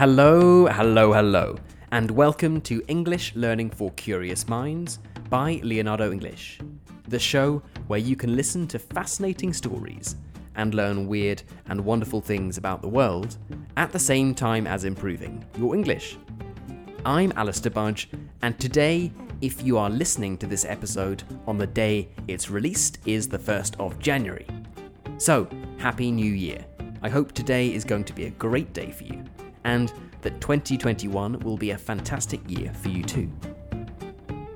Hello, hello, hello, and welcome to English Learning for Curious Minds by Leonardo English, the show where you can listen to fascinating stories and learn weird and wonderful things about the world at the same time as improving your English. I'm Alistair Budge, and today, if you are listening to this episode on the day it's released, is the 1st of January. So, Happy New Year! I hope today is going to be a great day for you, and that 2021 will be a fantastic year for you too.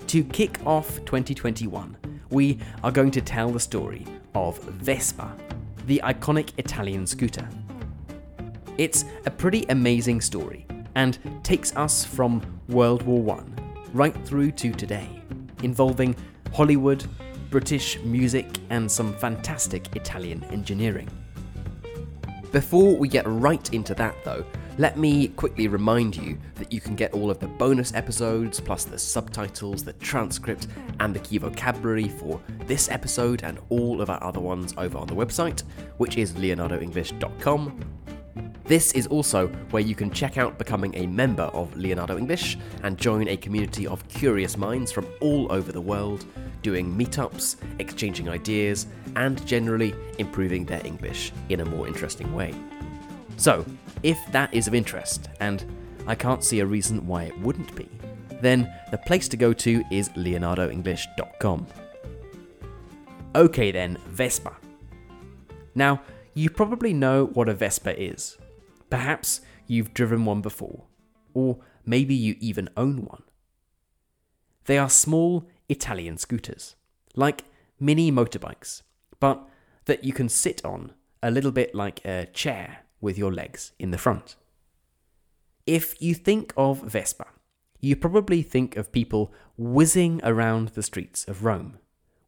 To kick off 2021, we are going to tell the story of Vespa, the iconic Italian scooter. It's a pretty amazing story and takes us from World War I right through to today, involving Hollywood, British music, and some fantastic Italian engineering. Before we get right into that, though, let me quickly remind you that you can get all of the bonus episodes, plus the subtitles, the transcript, and the key vocabulary for this episode and all of our other ones over on the website, which is leonardoenglish.com. This is also where you can check out becoming a member of Leonardo English and join a community of curious minds from all over the world doing meetups, exchanging ideas, and generally improving their English in a more interesting way. So, if that is of interest, and I can't see a reason why it wouldn't be, then the place to go to is leonardoenglish.com. Okay, then, Vespa. Now, you probably know what a Vespa is. Perhaps you've driven one before, or maybe you even own one. They are small Italian scooters, like mini motorbikes, but that you can sit on a little bit like a chair with your legs in the front. If you think of Vespa, you probably think of people whizzing around the streets of Rome,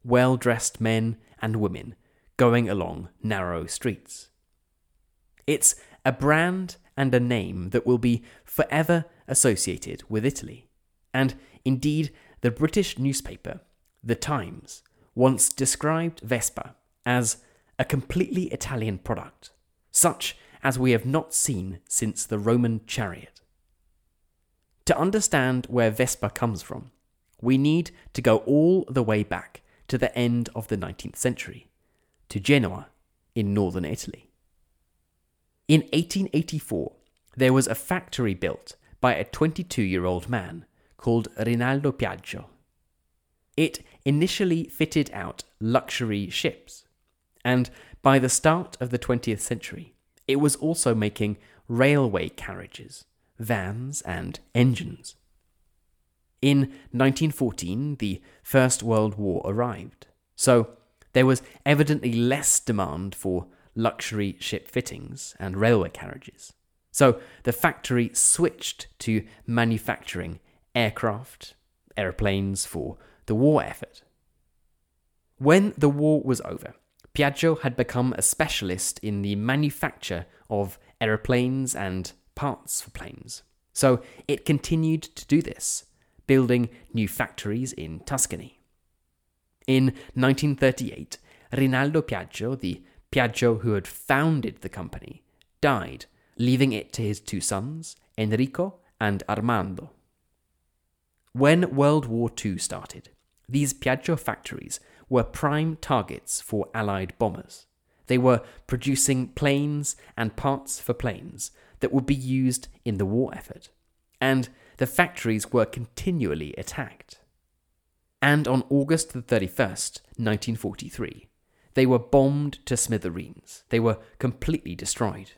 well dressed men and women going along narrow streets. It's a brand and a name that will be forever associated with Italy, and indeed the British newspaper, The Times, once described Vespa as a completely Italian product, such as we have not seen since the Roman chariot. To understand where Vespa comes from, we need to go all the way back to the end of the 19th century, to Genoa in northern Italy. In 1884, there was a factory built by a 22 year old man called Rinaldo Piaggio. It initially fitted out luxury ships, and by the start of the 20th century, it was also making railway carriages, vans, and engines. In 1914, the First World War arrived, so there was evidently less demand for luxury ship fittings and railway carriages. So the factory switched to manufacturing aircraft, aeroplanes for the war effort. When the war was over, Piaggio had become a specialist in the manufacture of aeroplanes and parts for planes. So it continued to do this, building new factories in Tuscany. In 1938, Rinaldo Piaggio, the Piaggio who had founded the company, died, leaving it to his two sons, Enrico and Armando. When World War II started, these Piaggio factories were prime targets for Allied bombers. They were producing planes and parts for planes that would be used in the war effort. And the factories were continually attacked. And on August the 31st, 1943, they were bombed to smithereens. They were completely destroyed.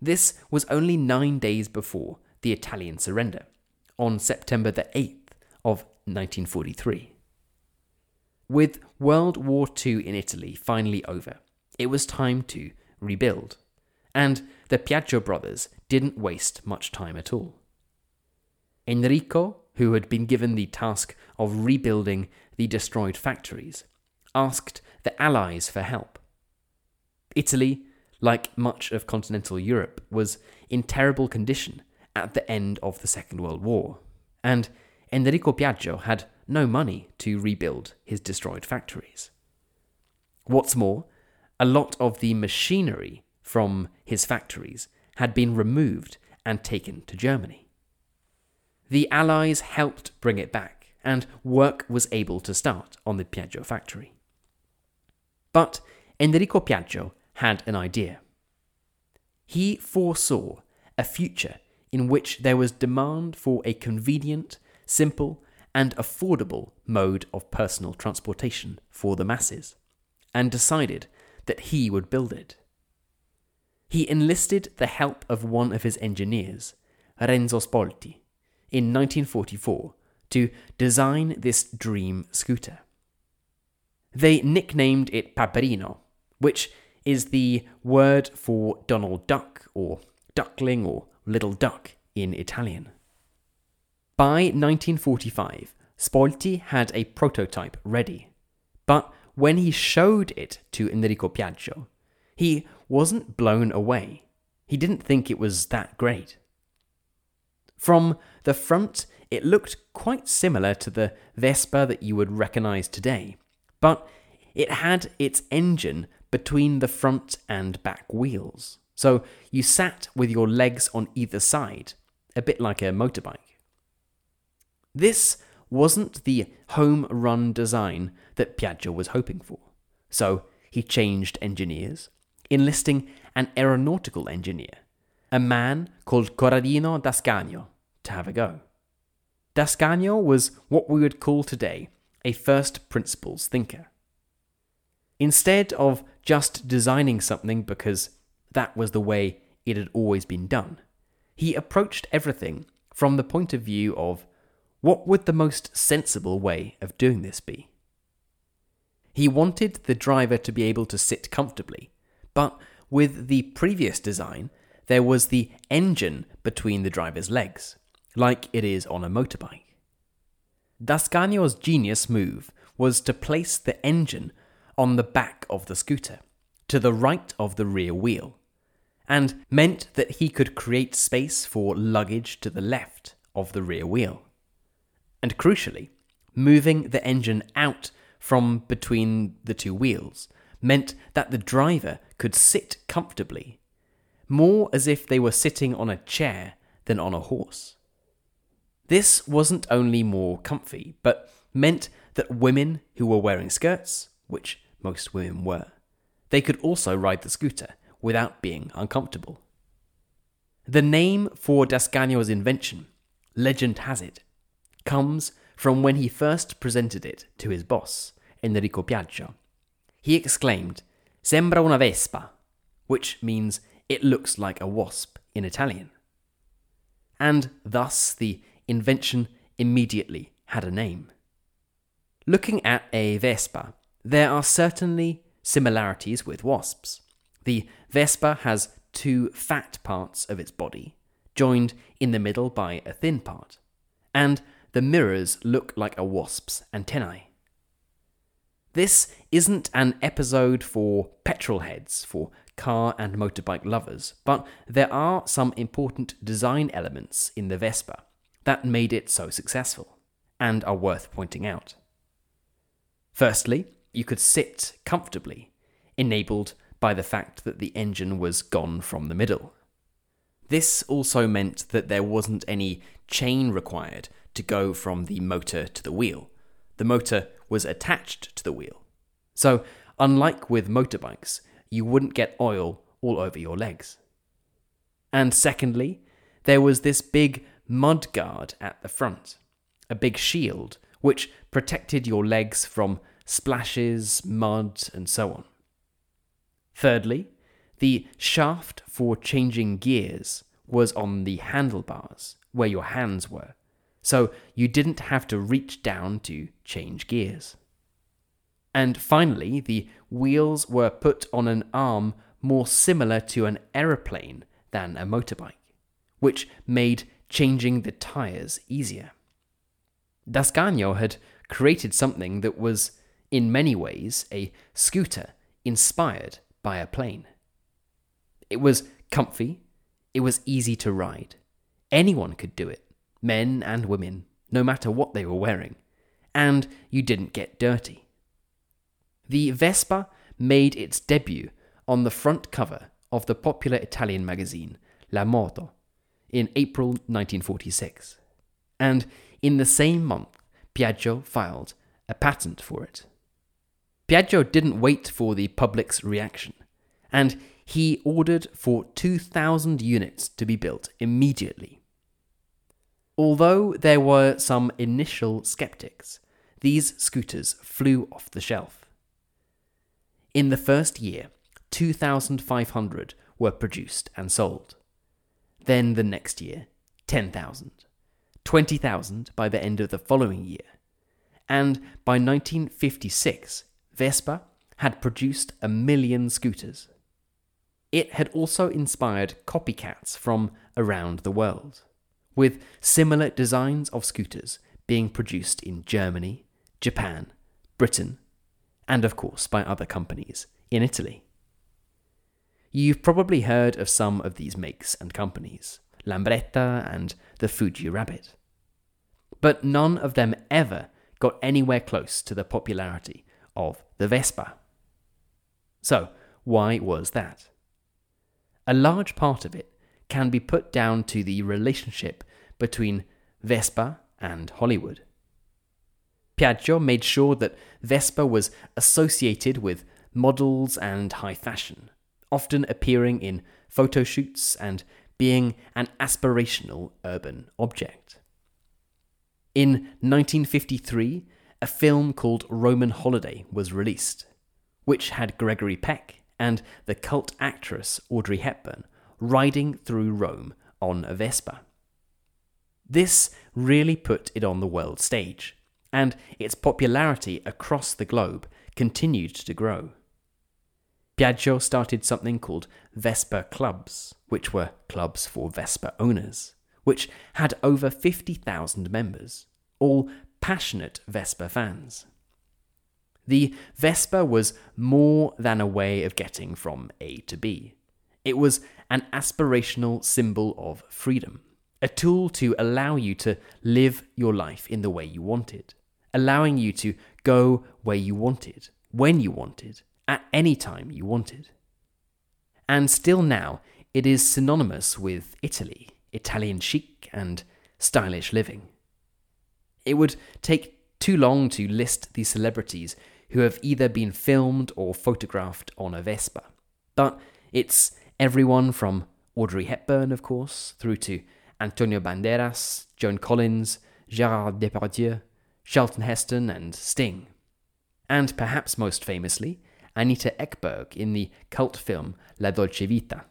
This was only nine days before the Italian surrender on September the 8th of 1943. With World War II in Italy finally over, it was time to rebuild, and the Piaggio brothers didn't waste much time at all. Enrico, who had been given the task of rebuilding the destroyed factories, asked the Allies for help. Italy, like much of continental Europe, was in terrible condition at the end of the Second World War, and Enrico Piaggio had no money to rebuild his destroyed factories. What's more, a lot of the machinery from his factories had been removed and taken to Germany. The Allies helped bring it back, and work was able to start on the Piaggio factory. But Enrico Piaggio had an idea. He foresaw a future in which there was demand for a convenient, simple, and affordable mode of personal transportation for the masses, and decided that he would build it. He enlisted the help of one of his engineers, Renzo Spolti, in 1944 to design this dream scooter. They nicknamed it Paperino, which is the word for Donald Duck or duckling or little duck in Italian. By 1945, Spolti had a prototype ready, but when he showed it to Enrico Piaggio, he wasn't blown away. He didn't think it was that great. From the front, it looked quite similar to the Vespa that you would recognize today, but it had its engine between the front and back wheels. So you sat with your legs on either side, a bit like a motorbike. This wasn't the home run design that Piaggio was hoping for. So he changed engineers, enlisting an aeronautical engineer, a man called Corradino d'Ascanio, to have a go. D'Ascanio was what we would call today a first principles thinker. Instead of just designing something because that was the way it had always been done, he approached everything from the point of view of what would the most sensible way of doing this be? He wanted the driver to be able to sit comfortably, but with the previous design, there was the engine between the driver's legs, like it is on a motorbike. D'Ascanio's genius move was to place the engine on the back of the scooter, to the right of the rear wheel, and meant that he could create space for luggage to the left of the rear wheel. And crucially, moving the engine out from between the two wheels meant that the driver could sit comfortably, more as if they were sitting on a chair than on a horse. This wasn't only more comfy, but meant that women who were wearing skirts, which most women were, they could also ride the scooter without being uncomfortable. The name for D'Ascanio's invention, legend has it, comes from when he first presented it to his boss, Enrico Piaggio. He exclaimed, Sembra una vespa, which means it looks like a wasp in Italian. And thus the invention immediately had a name. Looking at a Vespa, there are certainly similarities with wasps. The Vespa has two fat parts of its body, joined in the middle by a thin part, and the mirrors look like a wasp's antennae. This isn't an episode for petrol heads, for car and motorbike lovers, but there are some important design elements in the Vespa that made it so successful, and are worth pointing out. Firstly, you could sit comfortably, enabled by the fact that the engine was gone from the middle. This also meant that there wasn't any chain required to go from the motor to the wheel. The motor was attached to the wheel. So, unlike with motorbikes, you wouldn't get oil all over your legs. And secondly, there was this big mud guard at the front, a big shield which protected your legs from splashes, mud, and so on. Thirdly, the shaft for changing gears was on the handlebars, where your hands were, so you didn't have to reach down to change gears. And finally, the wheels were put on an arm more similar to an aeroplane than a motorbike, which made changing the tyres easier. D'Ascanio had created something that was, in many ways, a scooter inspired by a plane. It was comfy, it was easy to ride. Anyone could do it, men and women, no matter what they were wearing, and you didn't get dirty. The Vespa made its debut on the front cover of the popular Italian magazine La Moto in April 1946. And in the same month, Piaggio filed a patent for it. Piaggio didn't wait for the public's reaction, and he ordered for 2,000 units to be built immediately. Although there were some initial skeptics, these scooters flew off the shelf. In the first year, 2,500 were produced and sold. Then the next year, 10,000, 20,000 by the end of the following year, and by 1956, Vespa had produced a million scooters. It had also inspired copycats from around the world, with similar designs of scooters being produced in Germany, Japan, Britain, and of course by other companies in Italy. You've probably heard of some of these makes and companies, Lambretta and the Fuji Rabbit. But none of them ever got anywhere close to the popularity of the Vespa. So, why was that? A large part of it can be put down to the relationship between Vespa and Hollywood. Piaggio made sure that Vespa was associated with models and high fashion, often appearing in photo shoots and being an aspirational urban object. In 1953, a film called Roman Holiday was released, which had Gregory Peck and the cult actress Audrey Hepburn riding through Rome on a Vespa. This really put it on the world stage, and its popularity across the globe continued to grow. Piaggio started something called Vespa Clubs, which were clubs for Vespa owners, which had over 50,000 members, all passionate Vespa fans. The Vespa was more than a way of getting from A to B. It was an aspirational symbol of freedom, a tool to allow you to live your life in the way you wanted, allowing you to go where you wanted, when you wanted, at any time you wanted. And still now, it is synonymous with Italy, Italian chic, and stylish living. It would take too long to list the celebrities who have either been filmed or photographed on a Vespa. But it's everyone from Audrey Hepburn, of course, through to Antonio Banderas, Joan Collins, Gerard Depardieu, Charlton Heston, and Sting. And perhaps most famously, Anita Ekberg in the cult film La Dolce Vita.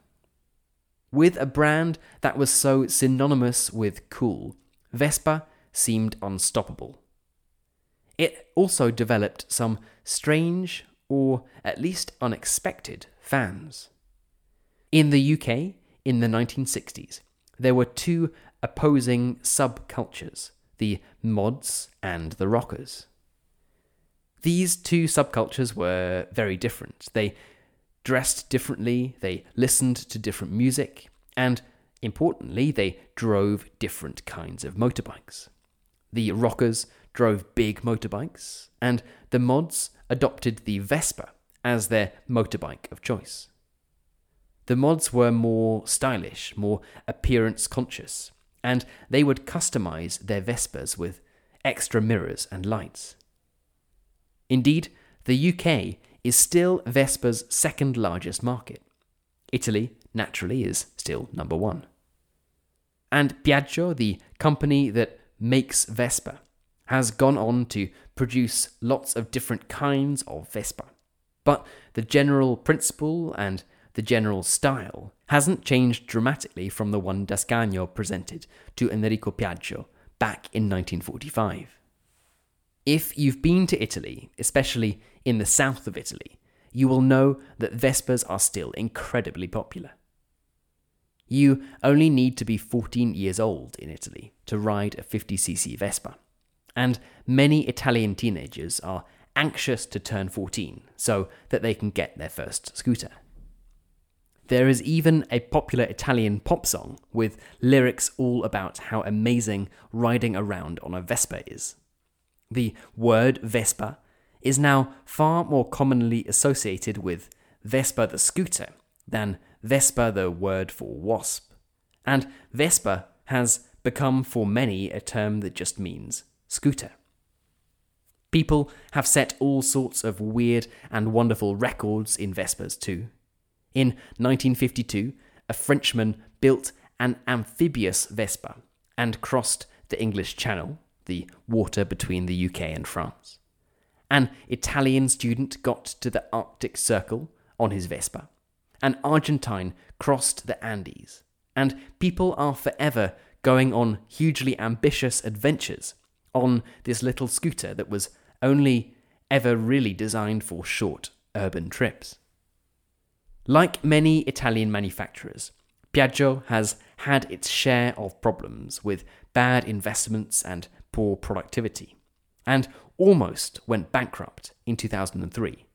With a brand that was so synonymous with cool, Vespa seemed unstoppable. It also developed some strange, or at least unexpected, fans. In the UK, in the 1960s, there were two opposing subcultures the mods and the rockers. These two subcultures were very different. They dressed differently, they listened to different music, and importantly, they drove different kinds of motorbikes. The rockers drove big motorbikes, and the mods adopted the Vespa as their motorbike of choice. The mods were more stylish, more appearance conscious, and they would customize their Vespas with extra mirrors and lights. Indeed, the UK is still Vespa's second largest market. Italy, naturally, is still number one. And Piaggio, the company that makes Vespa, has gone on to produce lots of different kinds of Vespa. But the general principle and the general style hasn't changed dramatically from the one D'Ascanio presented to Enrico Piaggio back in 1945. If you've been to Italy, especially in the south of Italy, you will know that Vespas are still incredibly popular. You only need to be 14 years old in Italy to ride a 50cc Vespa. And many Italian teenagers are anxious to turn 14 so that they can get their first scooter. There is even a popular Italian pop song with lyrics all about how amazing riding around on a Vespa is. The word Vespa is now far more commonly associated with Vespa the scooter than Vespa the word for wasp, And Vespa has become for many a term that just means scooter. People have set all sorts of weird and wonderful records in Vespas too. In 1952, a Frenchman built an amphibious Vespa and crossed the English Channel, the water between the UK and France. An Italian student got to the Arctic Circle on his Vespa. An Argentine crossed the Andes. And people are forever going on hugely ambitious adventures on this little scooter that was only ever really designed for short urban trips. Like many Italian manufacturers, Piaggio has had its share of problems with bad investments and poor productivity, and almost went bankrupt in 2003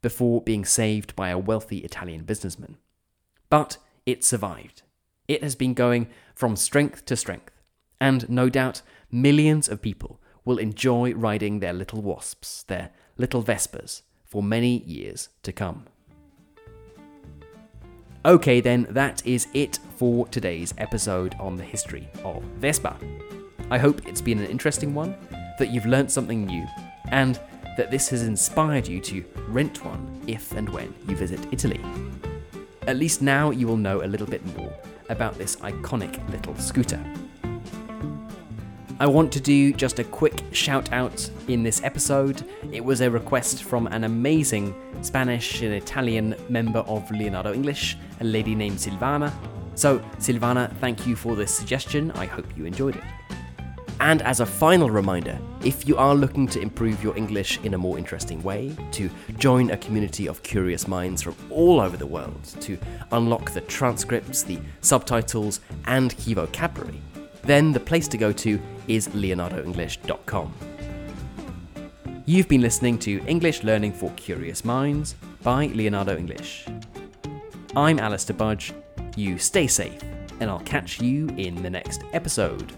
before being saved by a wealthy Italian businessman. But it survived. It has been going from strength to strength, and no doubt millions of people will enjoy riding their little wasps, their little Vespas, for many years to come. Okay, then, that is it for today's episode on the history of Vespa. I hope it's been an interesting one, that you've learnt something new, and that this has inspired you to rent one if and when you visit Italy. At least now you will know a little bit more about this iconic little scooter. I want to do just a quick shout out in this episode. It was a request from an amazing Spanish and Italian member of Leonardo English, a lady named Silvana. So, Silvana, thank you for this suggestion. I hope you enjoyed it. And as a final reminder, if you are looking to improve your English in a more interesting way, to join a community of curious minds from all over the world, to unlock the transcripts, the subtitles, and key vocabulary, then the place to go to is leonardoenglish.com. You've been listening to English Learning for Curious Minds by Leonardo English. I'm Alistair Budge. You stay safe, and I'll catch you in the next episode.